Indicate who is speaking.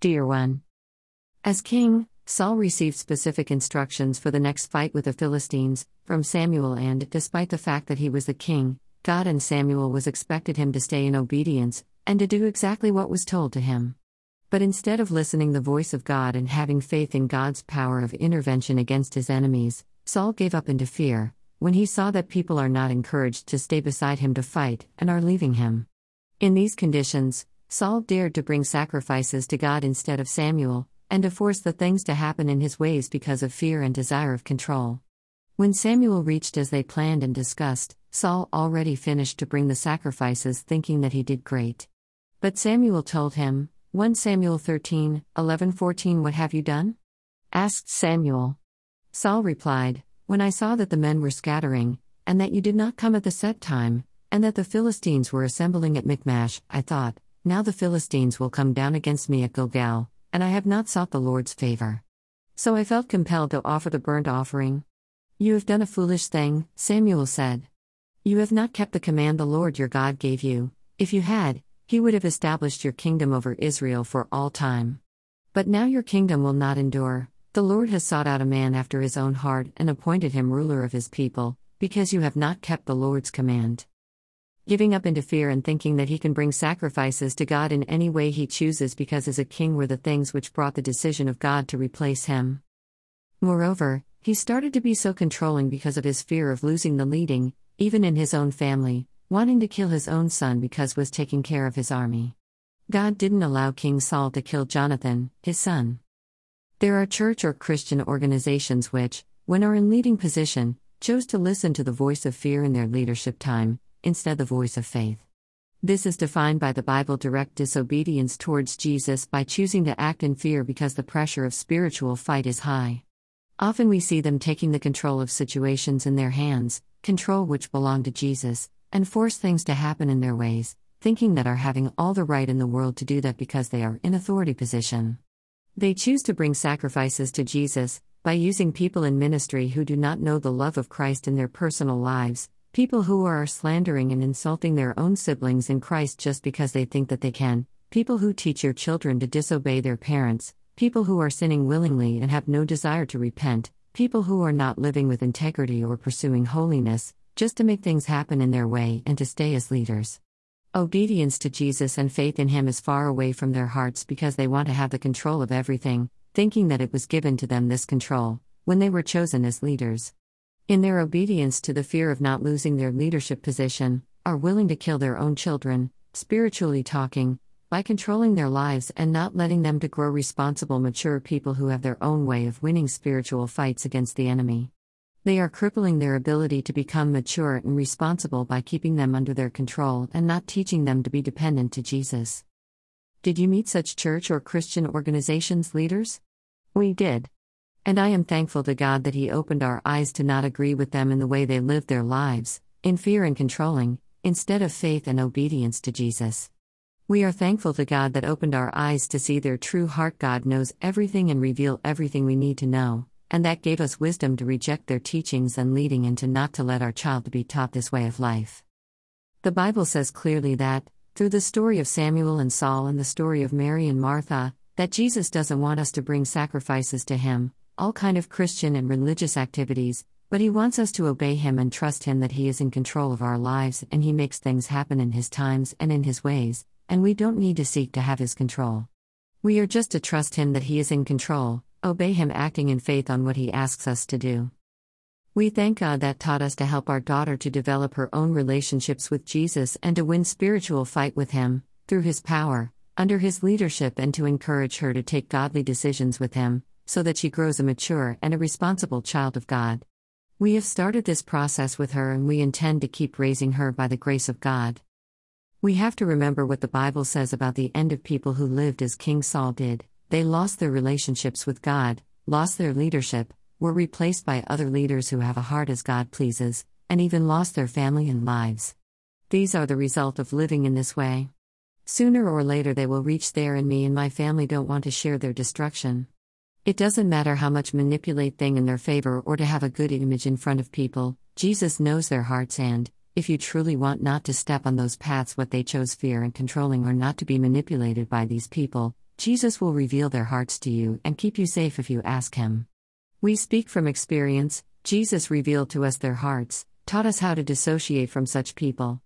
Speaker 1: Dear one. As king, Saul received specific instructions for the next fight with the Philistines from Samuel, and despite the fact that he was the king, God and Samuel was expected him to stay in obedience and to do exactly what was told to him. But instead of listening the voice of God and having faith in God's power of intervention against his enemies, Saul gave up into fear when he saw that people are not encouraged to stay beside him to fight and are leaving him. In these conditions, Saul dared to bring sacrifices to God instead of Samuel, and to force the things to happen in his ways because of fear and desire of control. When Samuel reached as they planned and discussed, Saul already finished to bring the sacrifices, thinking that he did great. But Samuel told him, 1 Samuel 13, 11 14 What have you done? asked Samuel. Saul replied, When I saw that the men were scattering, and that you did not come at the set time, and that the Philistines were assembling at Michmash, I thought, Now the Philistines will come down against me at Gilgal, and I have not sought the Lord's favor. So I felt compelled to offer the burnt offering. You have done a foolish thing, Samuel said. You have not kept the command the Lord your God gave you. If you had, he would have established your kingdom over Israel for all time. But now your kingdom will not endure. The Lord has sought out a man after his own heart and appointed him ruler of his people, because you have not kept the Lord's command. Giving up into fear and thinking that he can bring sacrifices to God in any way he chooses because as a king were the things which brought the decision of God to replace him. Moreover, he started to be so controlling because of his fear of losing the leading, even in his own family, wanting to kill his own son because was taking care of his army. God didn't allow King Saul to kill Jonathan, his son. There are church or Christian organizations which, when are in leading position, chose to listen to the voice of fear in their leadership time, instead the voice of faith. This is defined by the Bible direct disobedience towards Jesus by choosing to act in fear because the pressure of spiritual fight is high. Often we see them taking the control of situations in their hands, control which belong to Jesus, and force things to happen in their ways, thinking that are having all the right in the world to do that because they are in authority position. They choose to bring sacrifices to Jesus by using people in ministry who do not know the love of Christ in their personal lives, People who are slandering and insulting their own siblings in Christ just because they think that they can, people who teach your children to disobey their parents, people who are sinning willingly and have no desire to repent, people who are not living with integrity or pursuing holiness, just to make things happen in their way and to stay as leaders. Obedience to Jesus and faith in Him is far away from their hearts because they want to have the control of everything, thinking that it was given to them this control, when they were chosen as leaders in their obedience to the fear of not losing their leadership position, are willing to kill their own children, spiritually talking, by controlling their lives and not letting them to grow responsible mature people who have their own way of winning spiritual fights against the enemy. They are crippling their ability to become mature and responsible by keeping them under their control and not teaching them to be dependent to Jesus. Did you meet such church or Christian organizations leaders? We did. And I am thankful to God that He opened our eyes to not agree with them in the way they lived their lives, in fear and controlling, instead of faith and obedience to Jesus. We are thankful to God that opened our eyes to see their true heart. God knows everything and reveal everything we need to know, and that gave us wisdom to reject their teachings and leading and to not to let our child be taught this way of life. The Bible says clearly that, through the story of Samuel and Saul and the story of Mary and Martha, that Jesus doesn't want us to bring sacrifices to him, all kind of Christian and religious activities, but he wants us to obey him and trust him that he is in control of our lives and he makes things happen in his times and in his ways, and we don't need to seek to have his control. We are just to trust him that he is in control, obey him acting in faith on what he asks us to do. We thank God that taught us to help our daughter to develop her own relationships with Jesus and to win spiritual fight with him, through his power, under his leadership, and to encourage her to take godly decisions with him, so that she grows a mature and a responsible child of God. We have started this process with her and we intend to keep raising her by the grace of God. We have to remember what the Bible says about the end of people who lived as King Saul did. They lost their relationships with God, lost their leadership, were replaced by other leaders who have a heart as God pleases, and even lost their family and lives. These are the result of living in this way. Sooner or later they will reach there, and me and my family don't want to share their destruction. It doesn't matter how much manipulate thing in their favor or to have a good image in front of people, Jesus knows their hearts and, if you truly want not to step on those paths what they chose fear and controlling or not to be manipulated by these people, Jesus will reveal their hearts to you and keep you safe if you ask Him. We speak from experience, Jesus revealed to us their hearts, taught us how to dissociate from such people.